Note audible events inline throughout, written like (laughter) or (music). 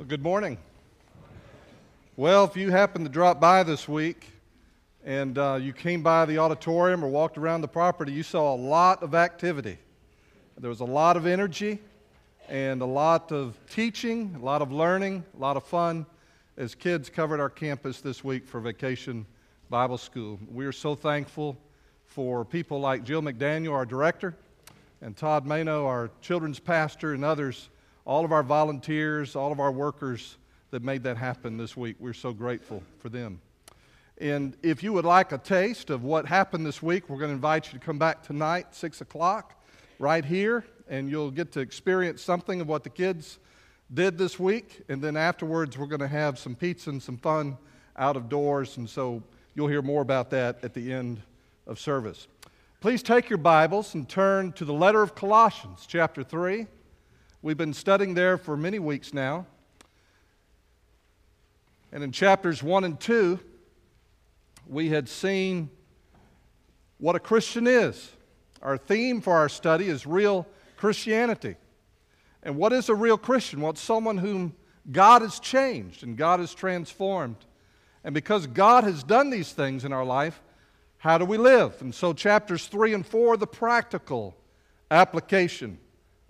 Well, good morning. Well, if you happen to drop by this week and uh, you came by the auditorium or walked around the property, you saw a lot of activity. There was a lot of energy and a lot of teaching, a lot of learning, a lot of fun as kids covered our campus this week for Vacation Bible School. We are so thankful for people like Jill McDaniel, our director, and Todd Mano, our children's pastor, and others all of our volunteers, all of our workers that made that happen this week. We're so grateful for them. And if you would like a taste of what happened this week, we're going to invite you to come back tonight, 6 o'clock, right here, and you'll get to experience something of what the kids did this week. And then afterwards, we're going to have some pizza and some fun out of doors. And so you'll hear more about that at the end of service. Please take your Bibles and turn to the letter of Colossians, chapter 3. We've been studying there for many weeks now. And in chapters 1 and 2, we had seen what a Christian is. Our theme for our study is real Christianity. And what is a real Christian? Well, someone whom God has changed and God has transformed. And because God has done these things in our life, how do we live? And so, chapters 3 and 4, the practical application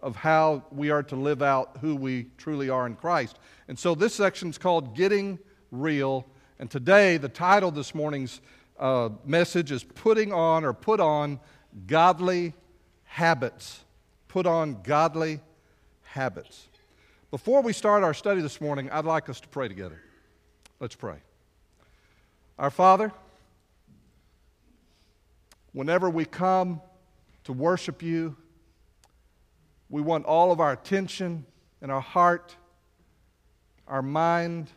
of how we are to live out who we truly are in Christ. And so this section is called Getting Real. And today, the title this morning's uh, message is Putting On or Put On Godly Habits. Put on Godly Habits. Before we start our study this morning, I'd like us to pray together. Let's pray. Our Father, whenever we come to worship you, we want all of our attention and our heart, our mind,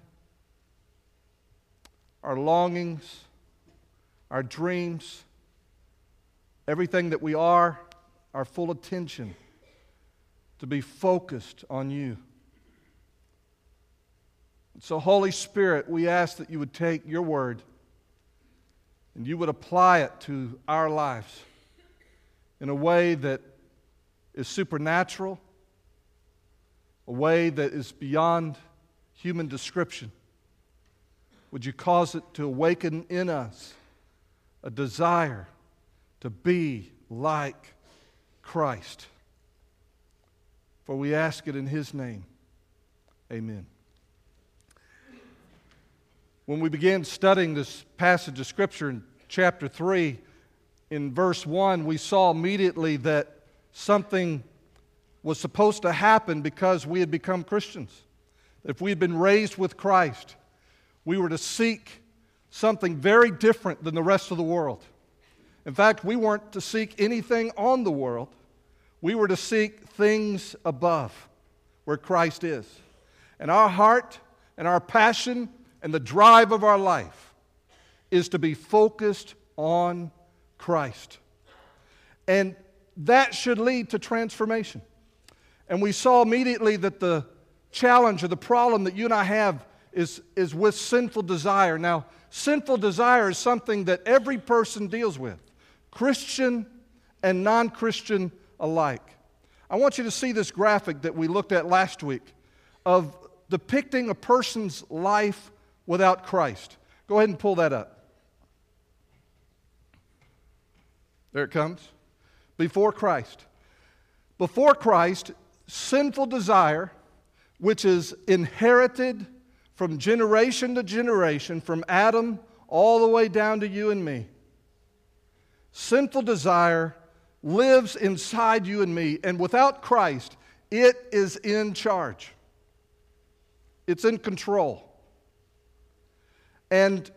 our longings, our dreams, everything that we are, our full attention to be focused on you. So, Holy Spirit, we ask that you would take your word and you would apply it to our lives in a way that is supernatural, a way that is beyond human description. Would you cause it to awaken in us a desire to be like Christ? For we ask it in His name. Amen. When we began studying this passage of Scripture in chapter 3, in verse 1, we saw immediately that something was supposed to happen because we had become Christians. If we had been raised with Christ, we were to seek something very different than the rest of the world. In fact, we weren't to seek anything on the world, we were to seek things above where Christ is. And our heart and our passion and the drive of our life is to be focused on Christ. And that should lead to transformation. And we saw immediately that the challenge or the problem that you and I have is, is with sinful desire. Now, sinful desire is something that every person deals with, Christian and non Christian alike. I want you to see this graphic that we looked at last week of depicting a person's life without Christ. Go ahead and pull that up. There it comes before Christ. Before Christ, sinful desire, which is inherited from generation to generation, from Adam all the way down to you and me. Sinful desire lives inside you and me, and without Christ, it is in charge. It's in control. And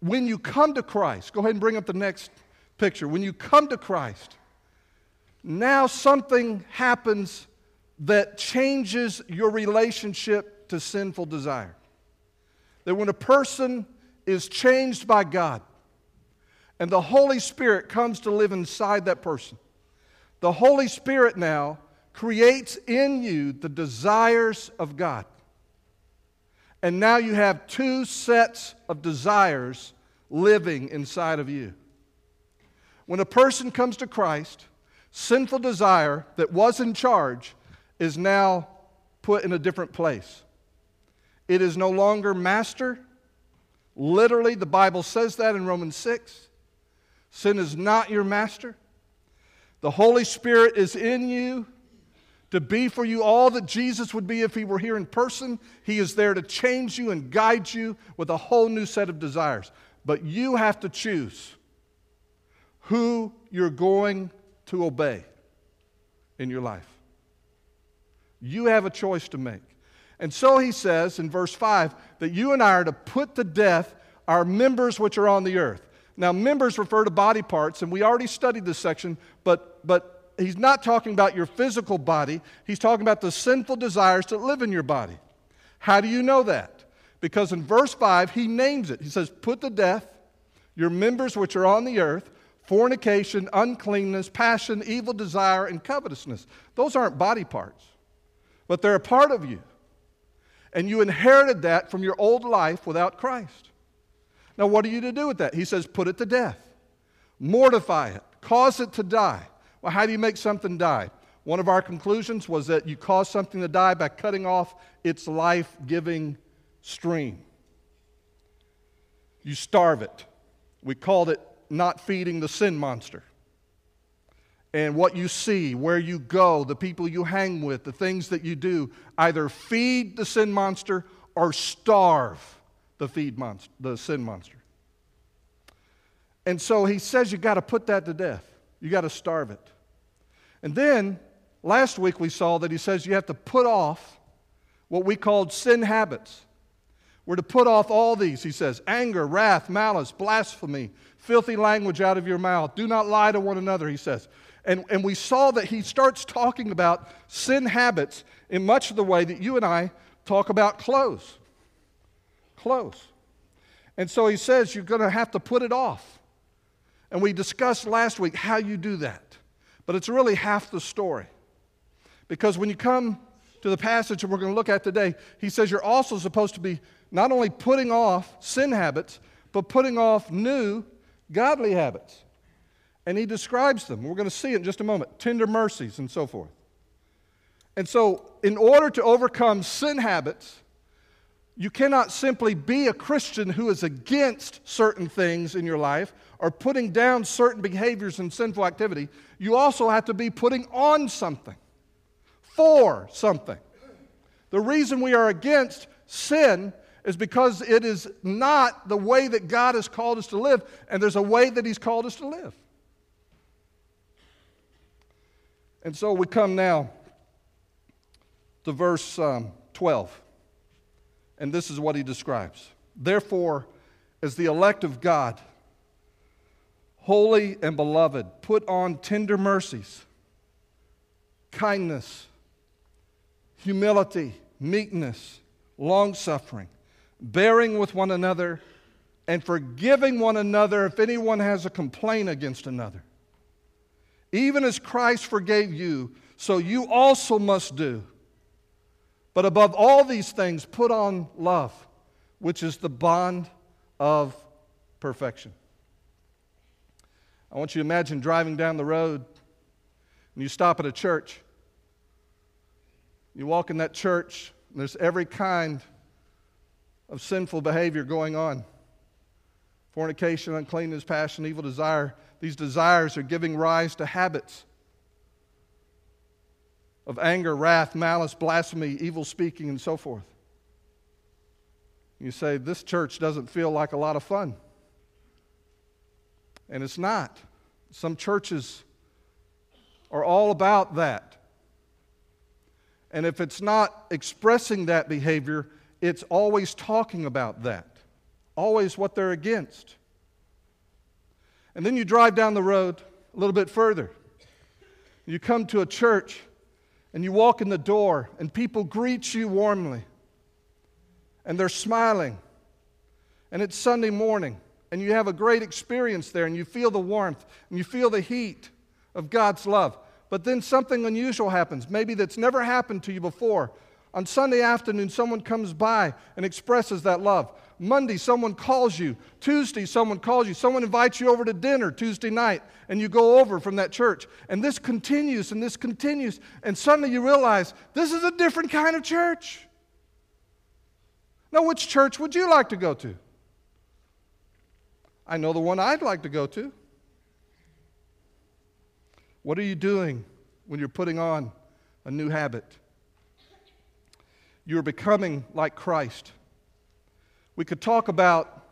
when you come to Christ, go ahead and bring up the next picture. When you come to Christ, now something happens that changes your relationship to sinful desire. That when a person is changed by God and the Holy Spirit comes to live inside that person, the Holy Spirit now creates in you the desires of God. And now you have two sets of desires living inside of you. When a person comes to Christ, sinful desire that was in charge is now put in a different place. It is no longer master. Literally, the Bible says that in Romans 6. Sin is not your master. The Holy Spirit is in you to be for you all that Jesus would be if he were here in person. He is there to change you and guide you with a whole new set of desires. But you have to choose who you're going to obey in your life. You have a choice to make. And so he says in verse 5 that you and I are to put to death our members which are on the earth. Now, members refer to body parts, and we already studied this section, but, but he's not talking about your physical body. He's talking about the sinful desires that live in your body. How do you know that? Because in verse 5, he names it. He says, Put to death your members which are on the earth fornication, uncleanness, passion, evil desire, and covetousness. Those aren't body parts, but they're a part of you. And you inherited that from your old life without Christ. Now, what are you to do with that? He says, put it to death, mortify it, cause it to die. Well, how do you make something die? One of our conclusions was that you cause something to die by cutting off its life giving stream. You starve it. We called it not feeding the sin monster. And what you see, where you go, the people you hang with, the things that you do, either feed the sin monster or starve the feed monster, the sin monster. And so he says you got to put that to death. You got to starve it. And then last week we saw that he says you have to put off what we called sin habits. We're to put off all these, he says anger, wrath, malice, blasphemy, filthy language out of your mouth. Do not lie to one another, he says. And, and we saw that he starts talking about sin habits in much of the way that you and I talk about clothes. Clothes. And so he says you're going to have to put it off. And we discussed last week how you do that. But it's really half the story. Because when you come to the passage that we're going to look at today, he says you're also supposed to be not only putting off sin habits, but putting off new godly habits. And he describes them. We're going to see it in just a moment tender mercies and so forth. And so, in order to overcome sin habits, you cannot simply be a Christian who is against certain things in your life or putting down certain behaviors and sinful activity. You also have to be putting on something for something. The reason we are against sin is because it is not the way that God has called us to live, and there's a way that He's called us to live. And so we come now to verse um, 12, and this is what he describes. Therefore, as the elect of God, holy and beloved, put on tender mercies, kindness, humility, meekness, long suffering bearing with one another, and forgiving one another if anyone has a complaint against another. Even as Christ forgave you, so you also must do. But above all these things, put on love, which is the bond of perfection. I want you to imagine driving down the road and you stop at a church. You walk in that church, and there's every kind of sinful behavior going on fornication, uncleanness, passion, evil desire. These desires are giving rise to habits of anger, wrath, malice, blasphemy, evil speaking, and so forth. You say, This church doesn't feel like a lot of fun. And it's not. Some churches are all about that. And if it's not expressing that behavior, it's always talking about that, always what they're against. And then you drive down the road a little bit further. You come to a church and you walk in the door, and people greet you warmly. And they're smiling. And it's Sunday morning, and you have a great experience there, and you feel the warmth, and you feel the heat of God's love. But then something unusual happens, maybe that's never happened to you before. On Sunday afternoon, someone comes by and expresses that love. Monday, someone calls you. Tuesday, someone calls you. Someone invites you over to dinner Tuesday night, and you go over from that church. And this continues and this continues. And suddenly you realize this is a different kind of church. Now, which church would you like to go to? I know the one I'd like to go to. What are you doing when you're putting on a new habit? You're becoming like Christ. We could talk about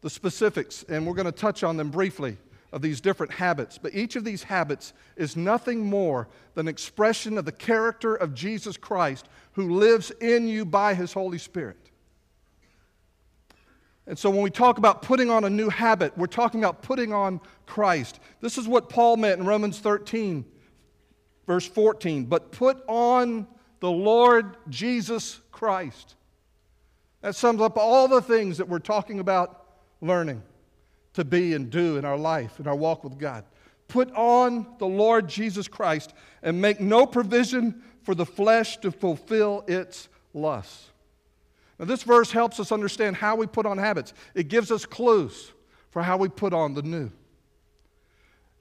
the specifics, and we're going to touch on them briefly of these different habits. But each of these habits is nothing more than expression of the character of Jesus Christ who lives in you by his Holy Spirit. And so when we talk about putting on a new habit, we're talking about putting on Christ. This is what Paul meant in Romans 13, verse 14. But put on the Lord Jesus Christ. That sums up all the things that we're talking about learning to be and do in our life, in our walk with God. Put on the Lord Jesus Christ and make no provision for the flesh to fulfill its lusts. Now, this verse helps us understand how we put on habits. It gives us clues for how we put on the new.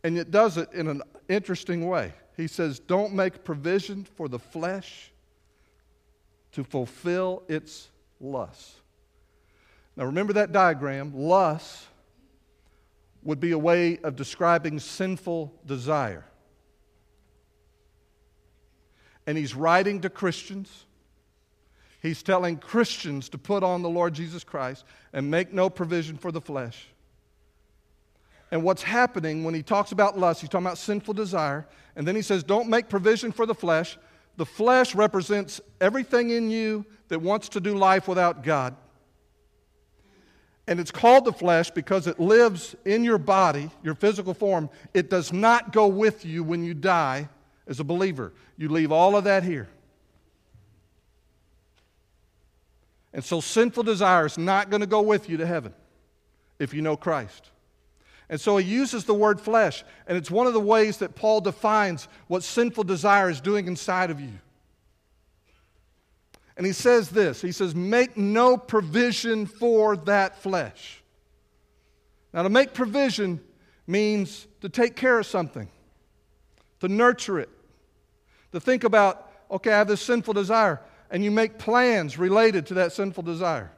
And it does it in an interesting way. He says, Don't make provision for the flesh to fulfill its lusts. Now, remember that diagram. Lust would be a way of describing sinful desire. And he's writing to Christians He's telling Christians to put on the Lord Jesus Christ and make no provision for the flesh. And what's happening when he talks about lust, he's talking about sinful desire. And then he says, Don't make provision for the flesh. The flesh represents everything in you that wants to do life without God. And it's called the flesh because it lives in your body, your physical form. It does not go with you when you die as a believer. You leave all of that here. And so sinful desire is not going to go with you to heaven if you know Christ. And so he uses the word flesh, and it's one of the ways that Paul defines what sinful desire is doing inside of you. And he says this He says, Make no provision for that flesh. Now, to make provision means to take care of something, to nurture it, to think about, okay, I have this sinful desire and you make plans related to that sinful desire.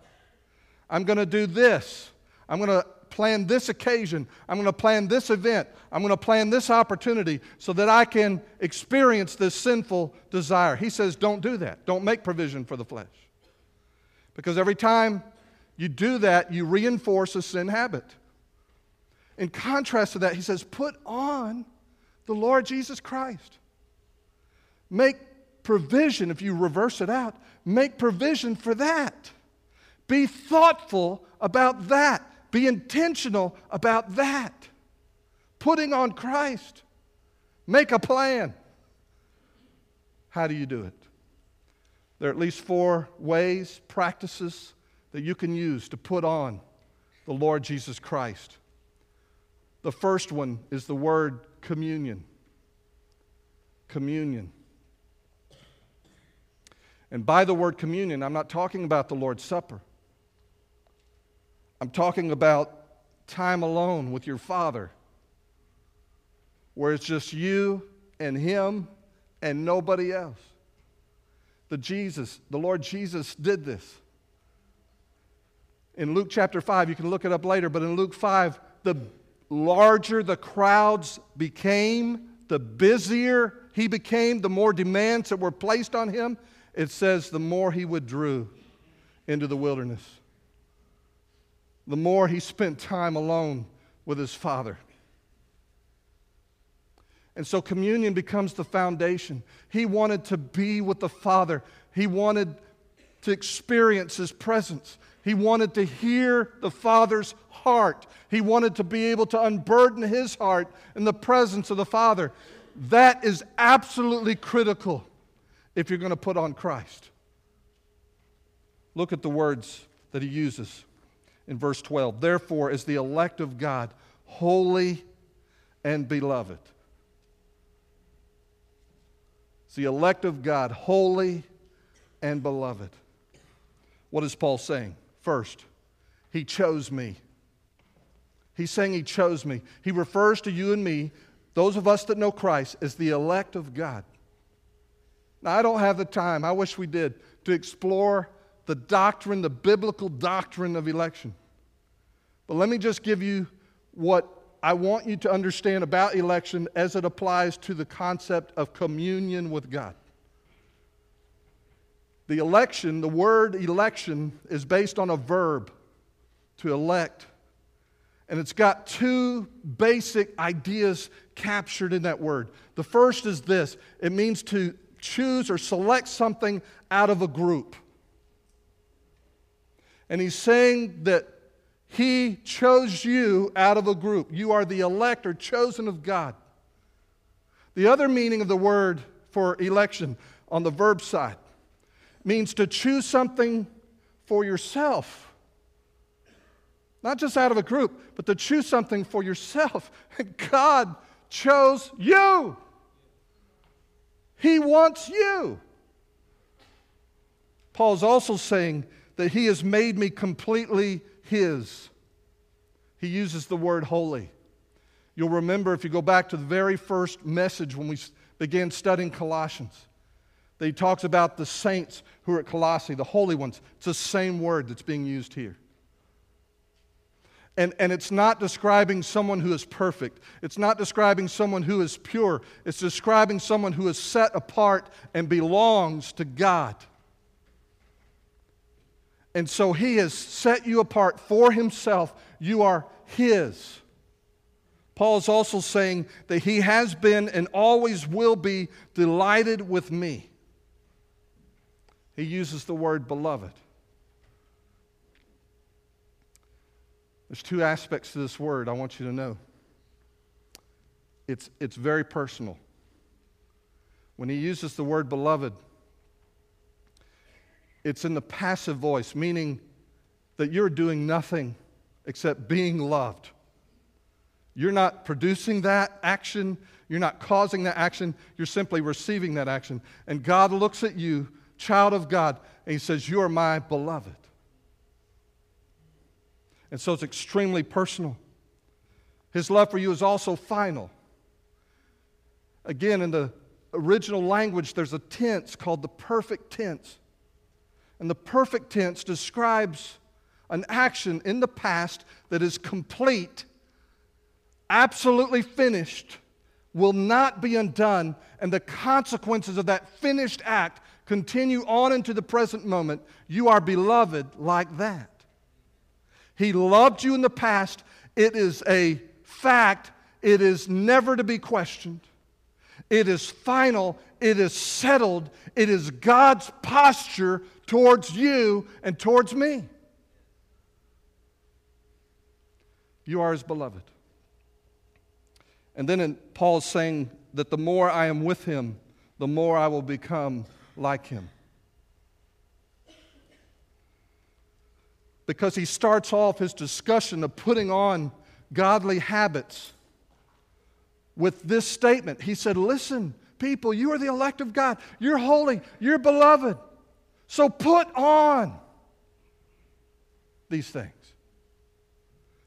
I'm going to do this. I'm going to plan this occasion. I'm going to plan this event. I'm going to plan this opportunity so that I can experience this sinful desire. He says, don't do that. Don't make provision for the flesh. Because every time you do that, you reinforce a sin habit. In contrast to that, he says, put on the Lord Jesus Christ. Make provision, if you reverse it out, make provision for that. Be thoughtful about that. Be intentional about that. Putting on Christ. Make a plan. How do you do it? There are at least four ways, practices that you can use to put on the Lord Jesus Christ. The first one is the word communion. Communion. And by the word communion, I'm not talking about the Lord's Supper. I'm talking about time alone with your Father, where it's just you and Him and nobody else. The Jesus, the Lord Jesus did this. In Luke chapter 5, you can look it up later, but in Luke 5, the larger the crowds became, the busier he became, the more demands that were placed on him, it says the more he withdrew into the wilderness, the more he spent time alone with his Father. And so communion becomes the foundation. He wanted to be with the Father, he wanted to experience his presence. He wanted to hear the Father's heart. He wanted to be able to unburden his heart in the presence of the Father. That is absolutely critical if you're going to put on Christ. Look at the words that he uses in verse 12. Therefore, as the elect of God, holy and beloved. It's the elect of God, holy and beloved. What is Paul saying? First, he chose me. He's saying he chose me. He refers to you and me, those of us that know Christ, as the elect of God. Now, I don't have the time, I wish we did, to explore the doctrine, the biblical doctrine of election. But let me just give you what I want you to understand about election as it applies to the concept of communion with God. The election, the word election, is based on a verb to elect. And it's got two basic ideas captured in that word. The first is this it means to choose or select something out of a group. And he's saying that he chose you out of a group. You are the elect or chosen of God. The other meaning of the word for election on the verb side means to choose something for yourself. Not just out of a group, but to choose something for yourself. (laughs) God chose you. He wants you. Paul's also saying that he has made me completely his. He uses the word holy. You'll remember if you go back to the very first message when we began studying Colossians, that he talks about the saints who are at Colossae, the holy ones. It's the same word that's being used here. And, and it's not describing someone who is perfect. It's not describing someone who is pure. It's describing someone who is set apart and belongs to God. And so he has set you apart for himself. You are his. Paul is also saying that he has been and always will be delighted with me. He uses the word beloved. There's two aspects to this word I want you to know. It's, it's very personal. When he uses the word beloved, it's in the passive voice, meaning that you're doing nothing except being loved. You're not producing that action, you're not causing that action, you're simply receiving that action. And God looks at you, child of God, and He says, You are my beloved. And so it's extremely personal. His love for you is also final. Again, in the original language, there's a tense called the perfect tense. And the perfect tense describes an action in the past that is complete, absolutely finished, will not be undone, and the consequences of that finished act continue on into the present moment. You are beloved like that. He loved you in the past. It is a fact, it is never to be questioned. It is final, it is settled, it is God's posture towards you and towards me. You are his beloved. And then in, Paul is saying that the more I am with him, the more I will become like him. Because he starts off his discussion of putting on godly habits with this statement. He said, Listen, people, you are the elect of God. You're holy. You're beloved. So put on these things.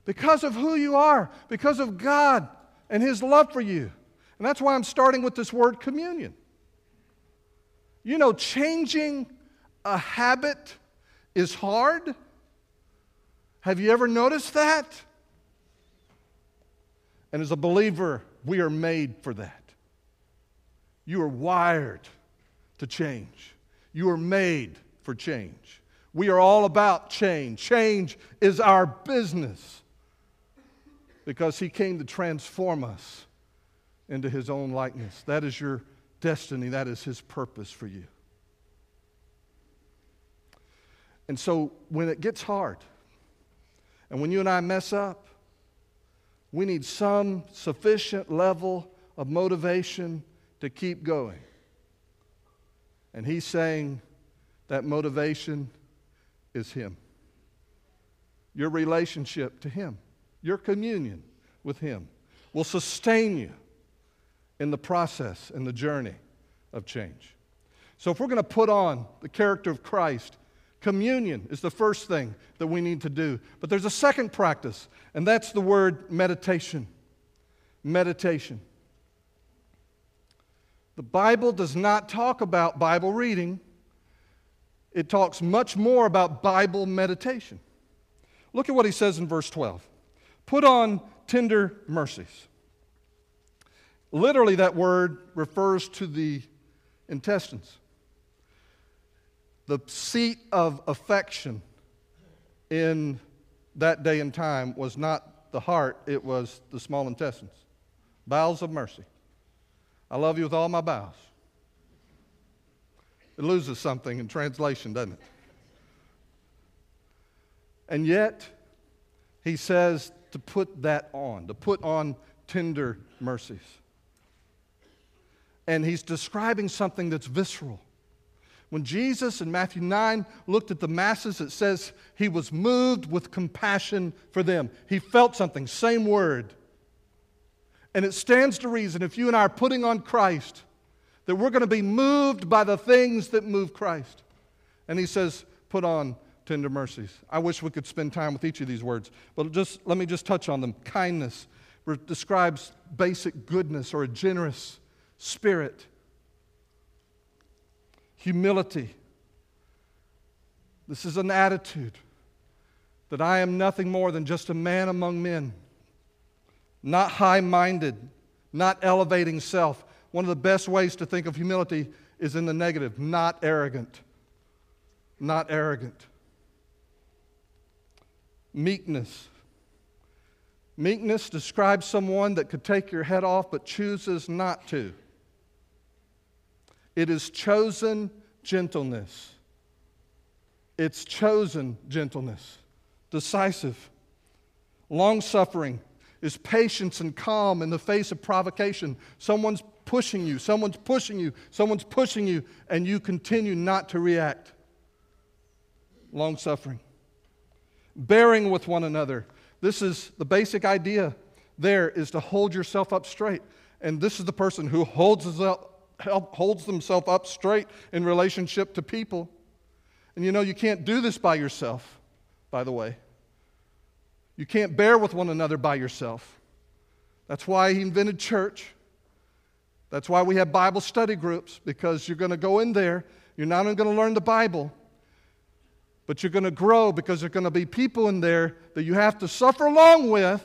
Because of who you are, because of God and His love for you. And that's why I'm starting with this word communion. You know, changing a habit is hard. Have you ever noticed that? And as a believer, we are made for that. You are wired to change. You are made for change. We are all about change. Change is our business because He came to transform us into His own likeness. That is your destiny, that is His purpose for you. And so when it gets hard, and when you and I mess up, we need some sufficient level of motivation to keep going. And he's saying that motivation is him. Your relationship to him, your communion with him will sustain you in the process, in the journey of change. So, if we're going to put on the character of Christ, communion is the first thing that we need to do. But there's a second practice, and that's the word meditation. Meditation. The Bible does not talk about Bible reading. it talks much more about Bible meditation. Look at what he says in verse 12 Put on tender mercies. Literally, that word refers to the intestines, the seat of affection in that day and time was not the heart, it was the small intestines. Bowels of mercy. I love you with all my bowels. It loses something in translation, doesn't it? And yet, he says to put that on, to put on tender mercies. And he's describing something that's visceral. When Jesus in Matthew 9 looked at the masses, it says he was moved with compassion for them. He felt something, same word. And it stands to reason if you and I are putting on Christ, that we're going to be moved by the things that move Christ. And he says, put on tender mercies. I wish we could spend time with each of these words, but just let me just touch on them. Kindness describes basic goodness or a generous spirit humility. This is an attitude that I am nothing more than just a man among men, not high minded, not elevating self. One of the best ways to think of humility is in the negative, not arrogant. Not arrogant. Meekness. Meekness describes someone that could take your head off but chooses not to. It is chosen gentleness. It's chosen gentleness. Decisive. Long suffering is patience and calm in the face of provocation. Someone's pushing you, someone's pushing you, someone's pushing you, and you continue not to react. Long suffering. Bearing with one another. This is the basic idea there is to hold yourself up straight. And this is the person who holds himself holds themselves up straight in relationship to people. And you know, you can't do this by yourself, by the way. You can't bear with one another by yourself. That's why he invented church. That's why we have Bible study groups, because you're going to go in there. You're not only going to learn the Bible, but you're going to grow because there are going to be people in there that you have to suffer along with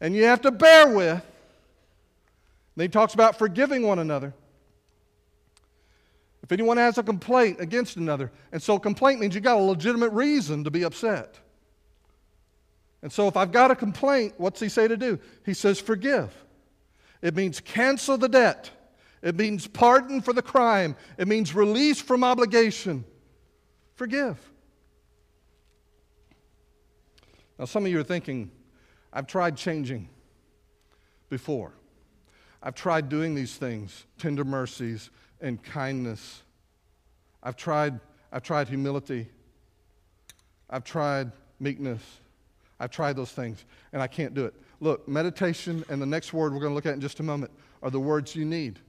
and you have to bear with then he talks about forgiving one another. If anyone has a complaint against another, and so complaint means you got a legitimate reason to be upset. And so if I've got a complaint, what's he say to do? He says forgive. It means cancel the debt. It means pardon for the crime. It means release from obligation. Forgive. Now, some of you are thinking, I've tried changing before. I've tried doing these things tender mercies and kindness. I've tried, I've tried humility. I've tried meekness. I've tried those things, and I can't do it. Look, meditation and the next word we're going to look at in just a moment are the words you need.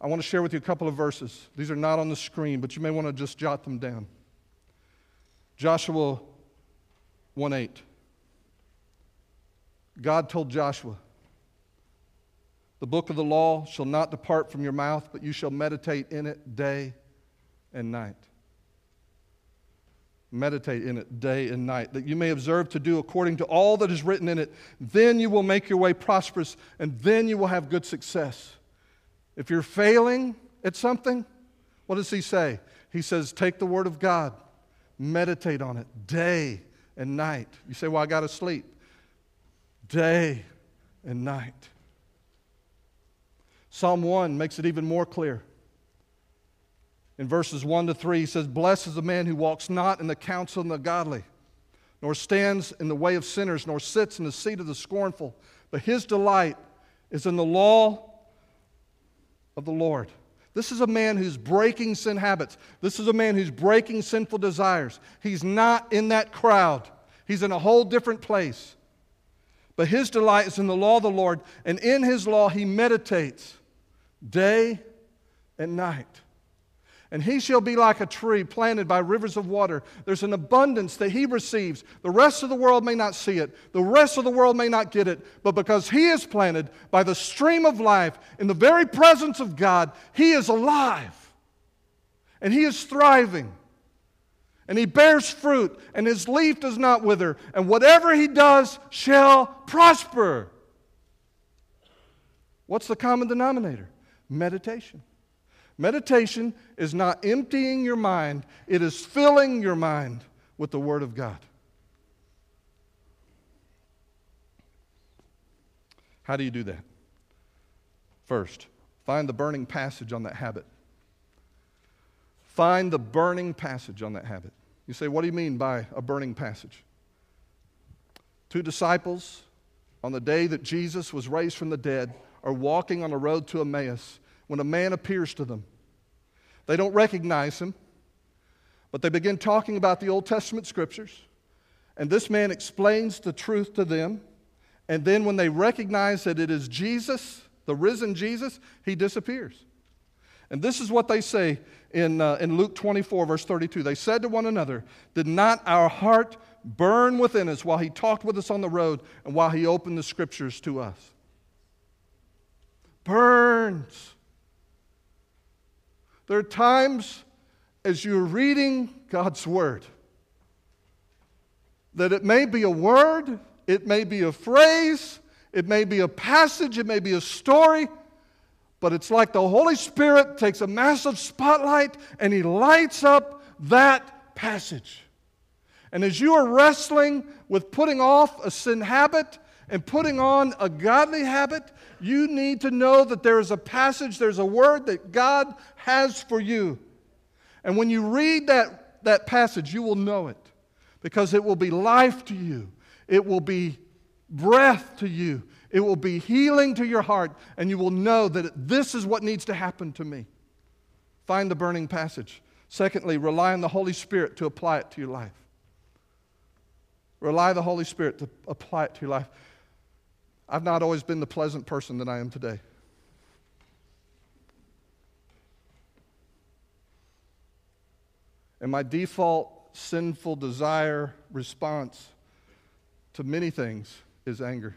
I want to share with you a couple of verses. These are not on the screen, but you may want to just jot them down. Joshua 1 8. God told Joshua, the book of the law shall not depart from your mouth, but you shall meditate in it day and night. Meditate in it day and night, that you may observe to do according to all that is written in it. Then you will make your way prosperous, and then you will have good success. If you're failing at something, what does he say? He says, Take the word of God, meditate on it day and night. You say, Well, I got to sleep. Day and night. Psalm 1 makes it even more clear. In verses 1 to 3, he says, Blessed is the man who walks not in the counsel of the godly, nor stands in the way of sinners, nor sits in the seat of the scornful, but his delight is in the law of the Lord. This is a man who's breaking sin habits. This is a man who's breaking sinful desires. He's not in that crowd, he's in a whole different place. But his delight is in the law of the Lord, and in his law he meditates day and night. And he shall be like a tree planted by rivers of water. There's an abundance that he receives. The rest of the world may not see it, the rest of the world may not get it, but because he is planted by the stream of life in the very presence of God, he is alive. and he is thriving. And he bears fruit, and his leaf does not wither, and whatever he does shall prosper. What's the common denominator? Meditation. Meditation is not emptying your mind, it is filling your mind with the Word of God. How do you do that? First, find the burning passage on that habit. Find the burning passage on that habit. You say, What do you mean by a burning passage? Two disciples, on the day that Jesus was raised from the dead, are walking on the road to Emmaus when a man appears to them. They don't recognize him, but they begin talking about the Old Testament scriptures. And this man explains the truth to them. And then when they recognize that it is Jesus, the risen Jesus, he disappears. And this is what they say in, uh, in Luke 24, verse 32. They said to one another, Did not our heart burn within us while he talked with us on the road and while he opened the scriptures to us? Burns. There are times as you're reading God's Word that it may be a word, it may be a phrase, it may be a passage, it may be a story, but it's like the Holy Spirit takes a massive spotlight and He lights up that passage. And as you are wrestling with putting off a sin habit and putting on a godly habit, you need to know that there is a passage, there's a word that God has for you. And when you read that, that passage, you will know it because it will be life to you, it will be breath to you, it will be healing to your heart, and you will know that this is what needs to happen to me. Find the burning passage. Secondly, rely on the Holy Spirit to apply it to your life. Rely the Holy Spirit to apply it to your life. I've not always been the pleasant person that I am today. And my default sinful desire response to many things is anger.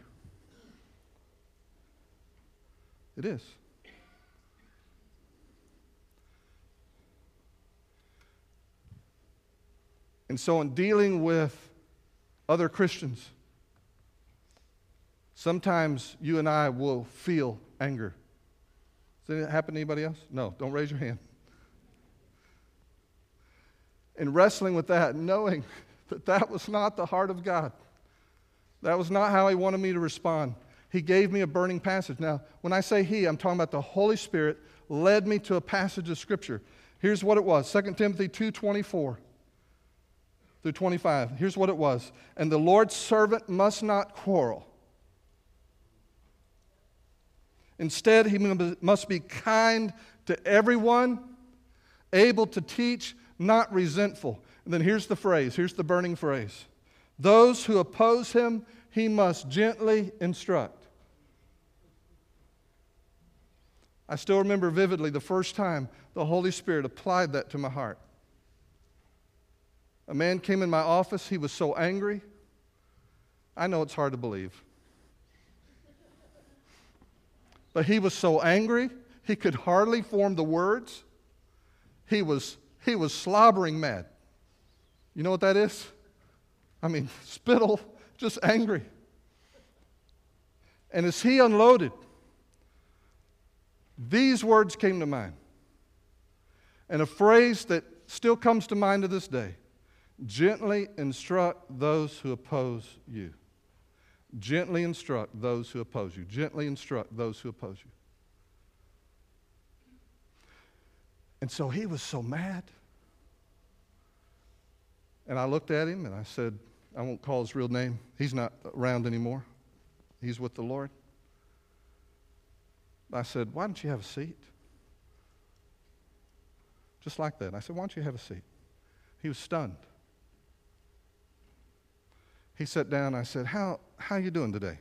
It is. And so, in dealing with other Christians, Sometimes you and I will feel anger. Does that happen to anybody else? No, don't raise your hand. And wrestling with that, knowing that that was not the heart of God, that was not how He wanted me to respond. He gave me a burning passage. Now, when I say He, I'm talking about the Holy Spirit led me to a passage of Scripture. Here's what it was 2 Timothy 2:24 through 25. Here's what it was. And the Lord's servant must not quarrel Instead, he must be kind to everyone, able to teach, not resentful. And then here's the phrase here's the burning phrase those who oppose him, he must gently instruct. I still remember vividly the first time the Holy Spirit applied that to my heart. A man came in my office, he was so angry. I know it's hard to believe. But he was so angry, he could hardly form the words. He was, he was slobbering mad. You know what that is? I mean, (laughs) spittle, just angry. And as he unloaded, these words came to mind. And a phrase that still comes to mind to this day gently instruct those who oppose you. Gently instruct those who oppose you. Gently instruct those who oppose you. And so he was so mad. And I looked at him and I said, I won't call his real name. He's not around anymore, he's with the Lord. I said, Why don't you have a seat? Just like that. I said, Why don't you have a seat? He was stunned. He sat down. I said, How, how you doing today?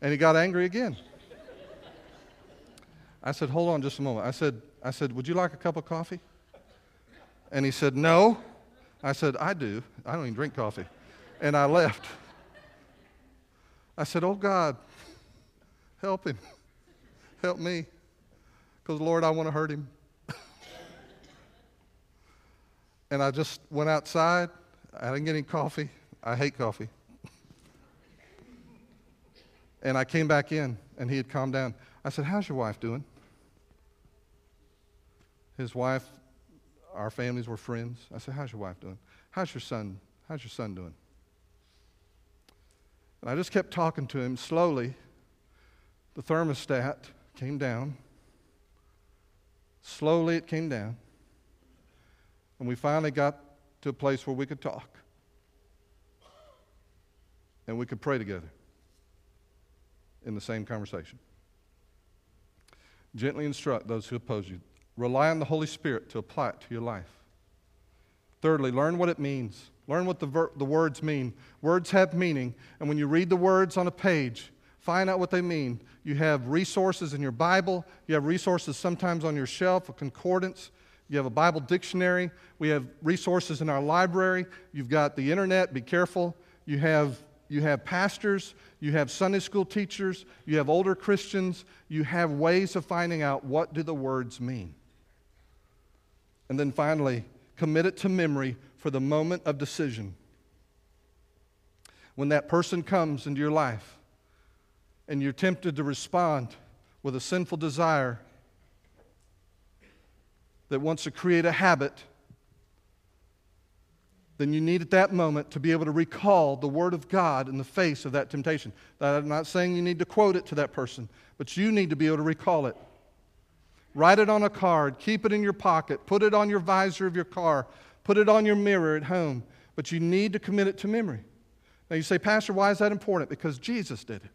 And he got angry again. I said, Hold on just a moment. I said, I said, Would you like a cup of coffee? And he said, No. I said, I do. I don't even drink coffee. And I left. I said, Oh God, help him. Help me. because, Lord, I want to hurt him. (laughs) and I just went outside. I didn't get any coffee. I hate coffee. and I came back in, and he had calmed down. I said, How's your wife doing? His wife, our families were friends. I said, How's your wife doing? How's your son? How's your son doing? And I just kept talking to him slowly. The thermostat came down. Slowly it came down. And we finally got to a place where we could talk. And we could pray together in the same conversation. Gently instruct those who oppose you. Rely on the Holy Spirit to apply it to your life. Thirdly, learn what it means. Learn what the, ver- the words mean. Words have meaning, and when you read the words on a page, find out what they mean. You have resources in your Bible, you have resources sometimes on your shelf, a concordance, you have a Bible dictionary, we have resources in our library, you've got the internet, be careful. You have, you have pastors, you have Sunday school teachers, you have older Christians, you have ways of finding out what do the words mean. And then finally, commit it to memory for the moment of decision. When that person comes into your life and you're tempted to respond with a sinful desire that wants to create a habit, then you need at that moment to be able to recall the Word of God in the face of that temptation. I'm not saying you need to quote it to that person, but you need to be able to recall it. Write it on a card, keep it in your pocket, put it on your visor of your car, Put it on your mirror at home, but you need to commit it to memory. Now you say, Pastor, why is that important? Because Jesus did it.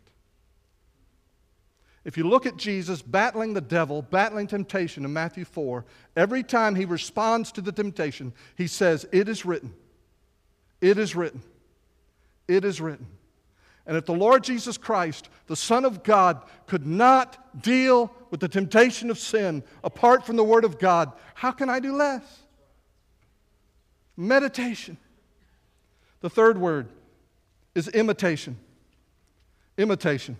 If you look at Jesus battling the devil, battling temptation in Matthew 4, every time he responds to the temptation, he says, It is written. It is written. It is written. And if the Lord Jesus Christ, the Son of God, could not deal with the temptation of sin apart from the Word of God, how can I do less? Meditation. The third word is imitation. Imitation.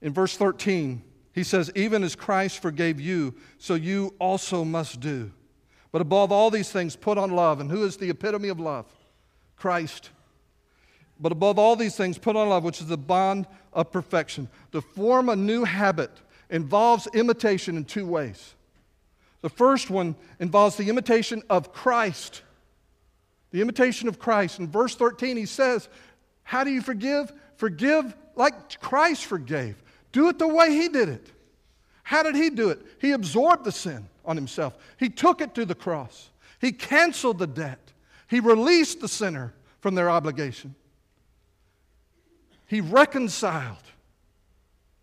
In verse 13, he says, Even as Christ forgave you, so you also must do. But above all these things, put on love. And who is the epitome of love? Christ. But above all these things, put on love, which is the bond of perfection. To form a new habit involves imitation in two ways. The first one involves the imitation of Christ. The imitation of Christ. In verse 13, he says, How do you forgive? Forgive like Christ forgave. Do it the way he did it. How did he do it? He absorbed the sin on himself, he took it to the cross, he canceled the debt, he released the sinner from their obligation, he reconciled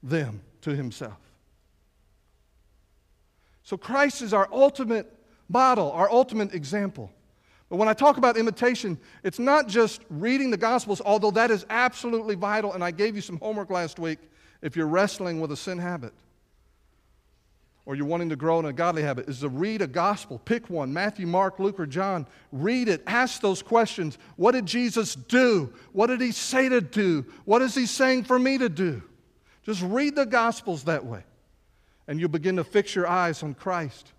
them to himself. So Christ is our ultimate model, our ultimate example. But when I talk about imitation, it's not just reading the Gospels, although that is absolutely vital, and I gave you some homework last week if you're wrestling with a sin habit or you're wanting to grow in a godly habit, is to read a gospel. Pick one Matthew, Mark, Luke, or John. Read it. Ask those questions. What did Jesus do? What did he say to do? What is he saying for me to do? Just read the gospels that way and you'll begin to fix your eyes on Christ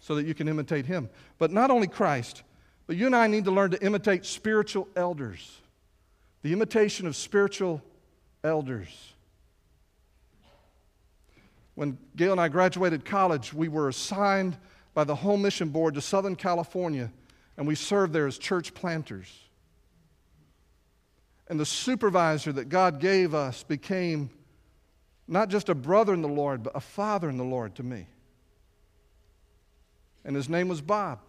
so that you can imitate him. But not only Christ, but you and I need to learn to imitate spiritual elders. The imitation of spiritual elders. When Gail and I graduated college, we were assigned by the Home Mission Board to Southern California, and we served there as church planters. And the supervisor that God gave us became not just a brother in the Lord, but a father in the Lord to me. And his name was Bob.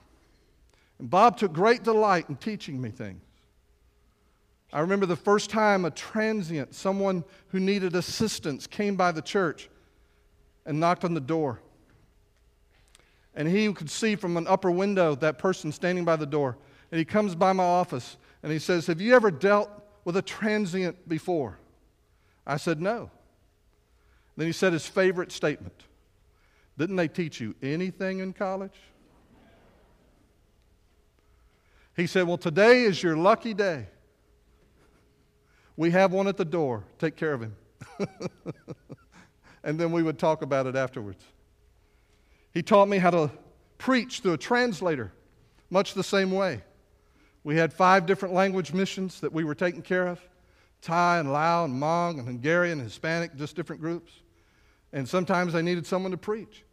And Bob took great delight in teaching me things. I remember the first time a transient, someone who needed assistance, came by the church and knocked on the door. And he could see from an upper window that person standing by the door. And he comes by my office and he says, Have you ever dealt with a transient before? I said, No. Then he said his favorite statement Didn't they teach you anything in college? He said, Well, today is your lucky day. We have one at the door. Take care of him. (laughs) and then we would talk about it afterwards. He taught me how to preach through a translator, much the same way. We had five different language missions that we were taking care of Thai and Lao and Hmong and Hungarian and Hispanic, just different groups. And sometimes they needed someone to preach.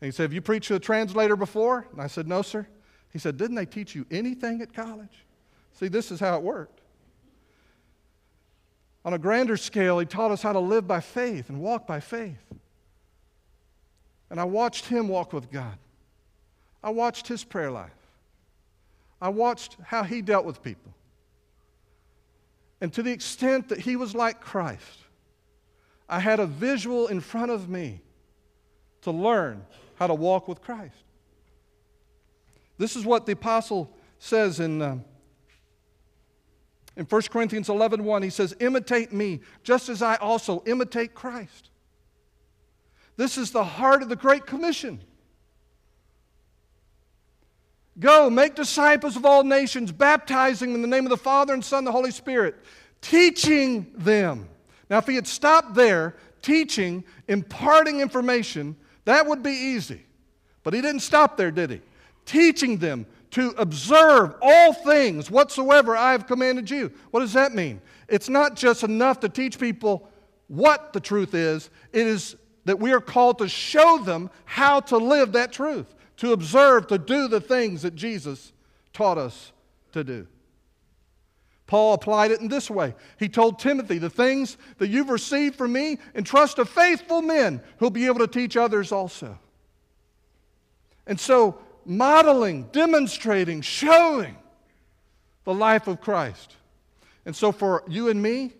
And he said, Have you preached to a translator before? And I said, No, sir. He said, Didn't they teach you anything at college? See, this is how it worked. On a grander scale, he taught us how to live by faith and walk by faith. And I watched him walk with God. I watched his prayer life. I watched how he dealt with people. And to the extent that he was like Christ, I had a visual in front of me to learn how to walk with Christ. This is what the apostle says in, uh, in 1 Corinthians 11 1. He says, Imitate me, just as I also imitate Christ. This is the heart of the Great Commission. Go, make disciples of all nations, baptizing them in the name of the Father and Son and the Holy Spirit, teaching them. Now, if he had stopped there, teaching, imparting information, that would be easy. But he didn't stop there, did he? Teaching them to observe all things whatsoever I have commanded you. What does that mean? It's not just enough to teach people what the truth is, it is that we are called to show them how to live that truth to observe, to do the things that Jesus taught us to do. Paul applied it in this way. He told Timothy, The things that you've received from me, entrust to faithful men who'll be able to teach others also. And so, modeling, demonstrating, showing the life of Christ. And so, for you and me,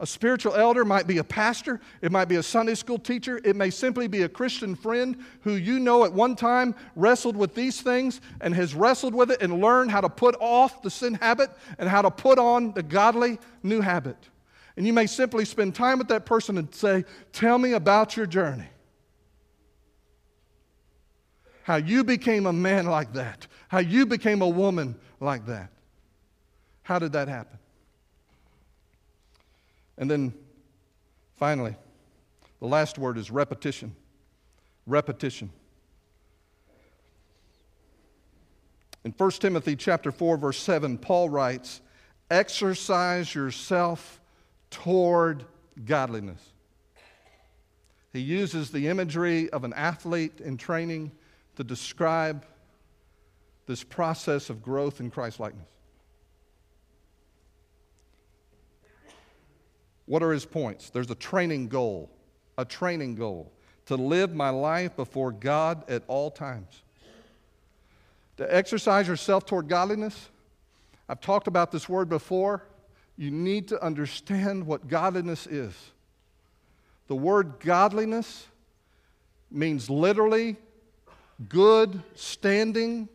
a spiritual elder might be a pastor, it might be a Sunday school teacher, it may simply be a Christian friend who you know at one time wrestled with these things and has wrestled with it and learned how to put off the sin habit and how to put on the godly new habit. And you may simply spend time with that person and say, Tell me about your journey. How you became a man like that, how you became a woman like that. How did that happen? And then finally, the last word is repetition. Repetition. In 1 Timothy chapter 4 verse 7, Paul writes, "Exercise yourself toward godliness." He uses the imagery of an athlete in training to describe this process of growth in Christlikeness. What are his points? There's a training goal, a training goal to live my life before God at all times. To exercise yourself toward godliness, I've talked about this word before. You need to understand what godliness is. The word godliness means literally good standing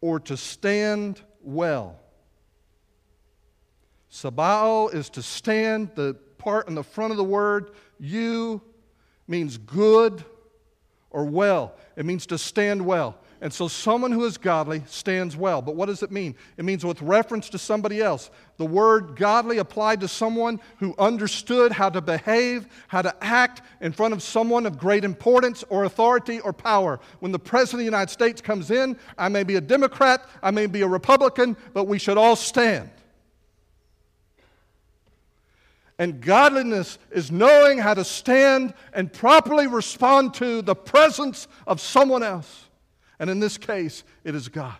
or to stand well. Sabao is to stand, the part in the front of the word, you, means good or well. It means to stand well. And so someone who is godly stands well. But what does it mean? It means with reference to somebody else. The word godly applied to someone who understood how to behave, how to act in front of someone of great importance or authority or power. When the President of the United States comes in, I may be a Democrat, I may be a Republican, but we should all stand. And godliness is knowing how to stand and properly respond to the presence of someone else. And in this case, it is God.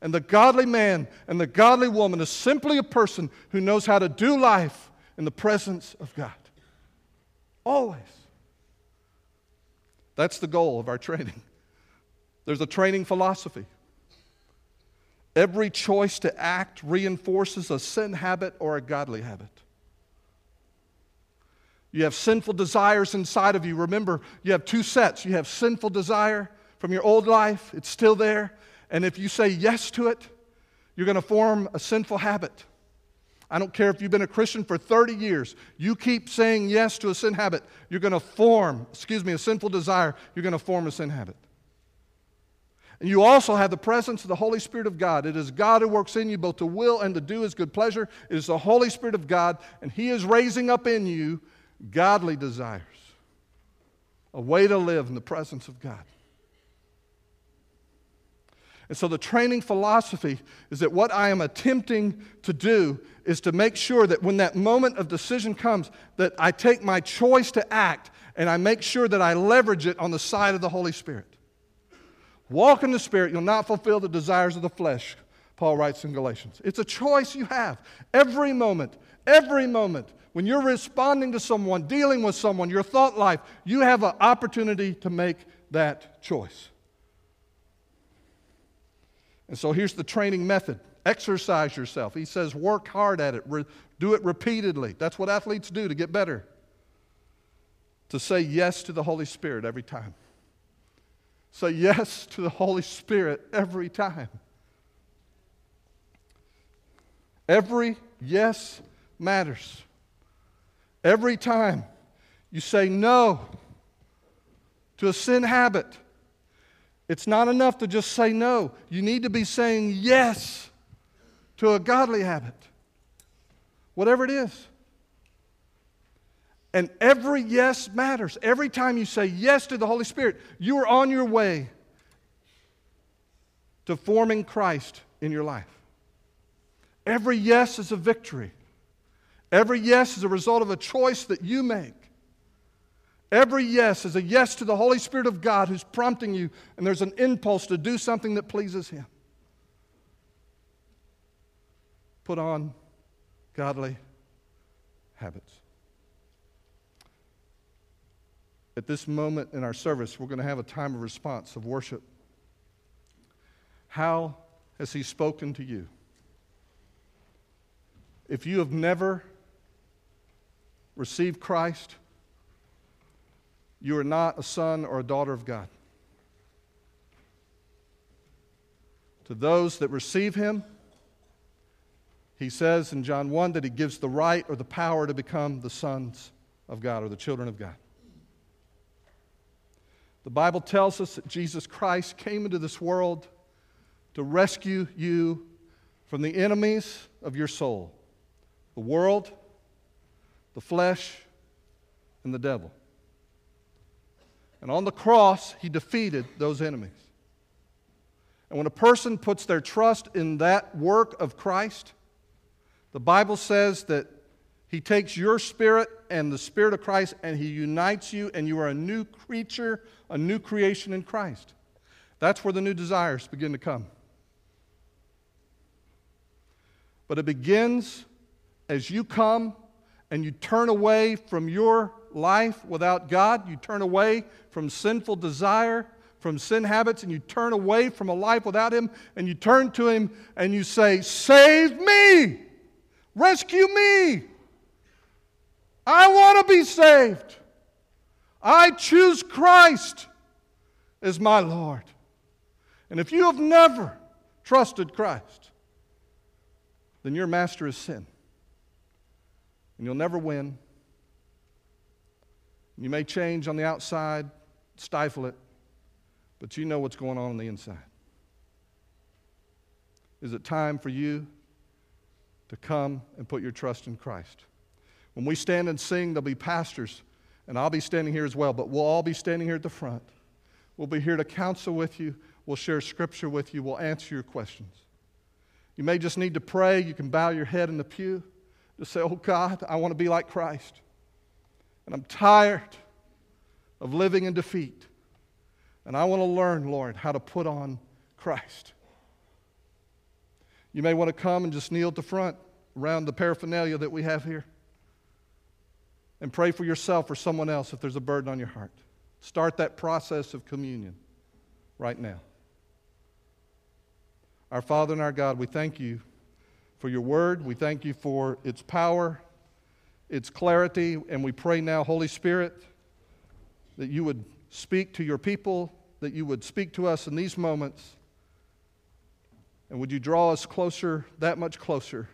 And the godly man and the godly woman is simply a person who knows how to do life in the presence of God. Always. That's the goal of our training. (laughs) There's a training philosophy. Every choice to act reinforces a sin habit or a godly habit. You have sinful desires inside of you. Remember, you have two sets. You have sinful desire from your old life, it's still there. And if you say yes to it, you're going to form a sinful habit. I don't care if you've been a Christian for 30 years, you keep saying yes to a sin habit, you're going to form, excuse me, a sinful desire, you're going to form a sin habit. And you also have the presence of the Holy Spirit of God. It is God who works in you both to will and to do his good pleasure. It is the Holy Spirit of God, and he is raising up in you godly desires. a way to live in the presence of God. And so the training philosophy is that what I am attempting to do is to make sure that when that moment of decision comes, that I take my choice to act and I make sure that I leverage it on the side of the Holy Spirit. Walk in the Spirit, you'll not fulfill the desires of the flesh, Paul writes in Galatians. It's a choice you have every moment, every moment. When you're responding to someone, dealing with someone, your thought life, you have an opportunity to make that choice. And so here's the training method exercise yourself. He says, work hard at it, Re- do it repeatedly. That's what athletes do to get better. To say yes to the Holy Spirit every time. Say yes to the Holy Spirit every time. Every yes matters. Every time you say no to a sin habit, it's not enough to just say no. You need to be saying yes to a godly habit, whatever it is. And every yes matters. Every time you say yes to the Holy Spirit, you are on your way to forming Christ in your life. Every yes is a victory. Every yes is a result of a choice that you make. Every yes is a yes to the Holy Spirit of God who's prompting you, and there's an impulse to do something that pleases Him. Put on godly habits. At this moment in our service, we're going to have a time of response, of worship. How has He spoken to you? If you have never received Christ, you are not a son or a daughter of God. To those that receive him, he says in John 1 that he gives the right or the power to become the sons of God or the children of God. The Bible tells us that Jesus Christ came into this world to rescue you from the enemies of your soul the world, the flesh, and the devil. And on the cross, he defeated those enemies. And when a person puts their trust in that work of Christ, the Bible says that he takes your spirit and the spirit of Christ and he unites you, and you are a new creature, a new creation in Christ. That's where the new desires begin to come. But it begins as you come and you turn away from your life without God, you turn away from sinful desire, from sin habits, and you turn away from a life without Him, and you turn to Him and you say, Save me! Rescue me! I want to be saved. I choose Christ as my Lord. And if you have never trusted Christ, then your master is sin. And you'll never win. You may change on the outside, stifle it, but you know what's going on on the inside. Is it time for you to come and put your trust in Christ? When we stand and sing, there'll be pastors, and I'll be standing here as well, but we'll all be standing here at the front. We'll be here to counsel with you. We'll share scripture with you. We'll answer your questions. You may just need to pray. You can bow your head in the pew to say, Oh God, I want to be like Christ. And I'm tired of living in defeat. And I want to learn, Lord, how to put on Christ. You may want to come and just kneel at the front around the paraphernalia that we have here and pray for yourself or someone else if there's a burden on your heart. Start that process of communion right now. Our Father and our God, we thank you for your word. We thank you for its power its clarity. And we pray now, Holy Spirit, that you would speak to your people, that you would speak to us in these moments. And would you draw us closer, that much closer,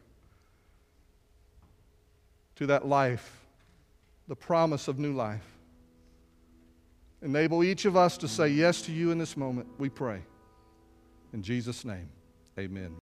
to that life, the promise of new life? Enable each of us to say yes to you in this moment, we pray. In Jesus' name, amen.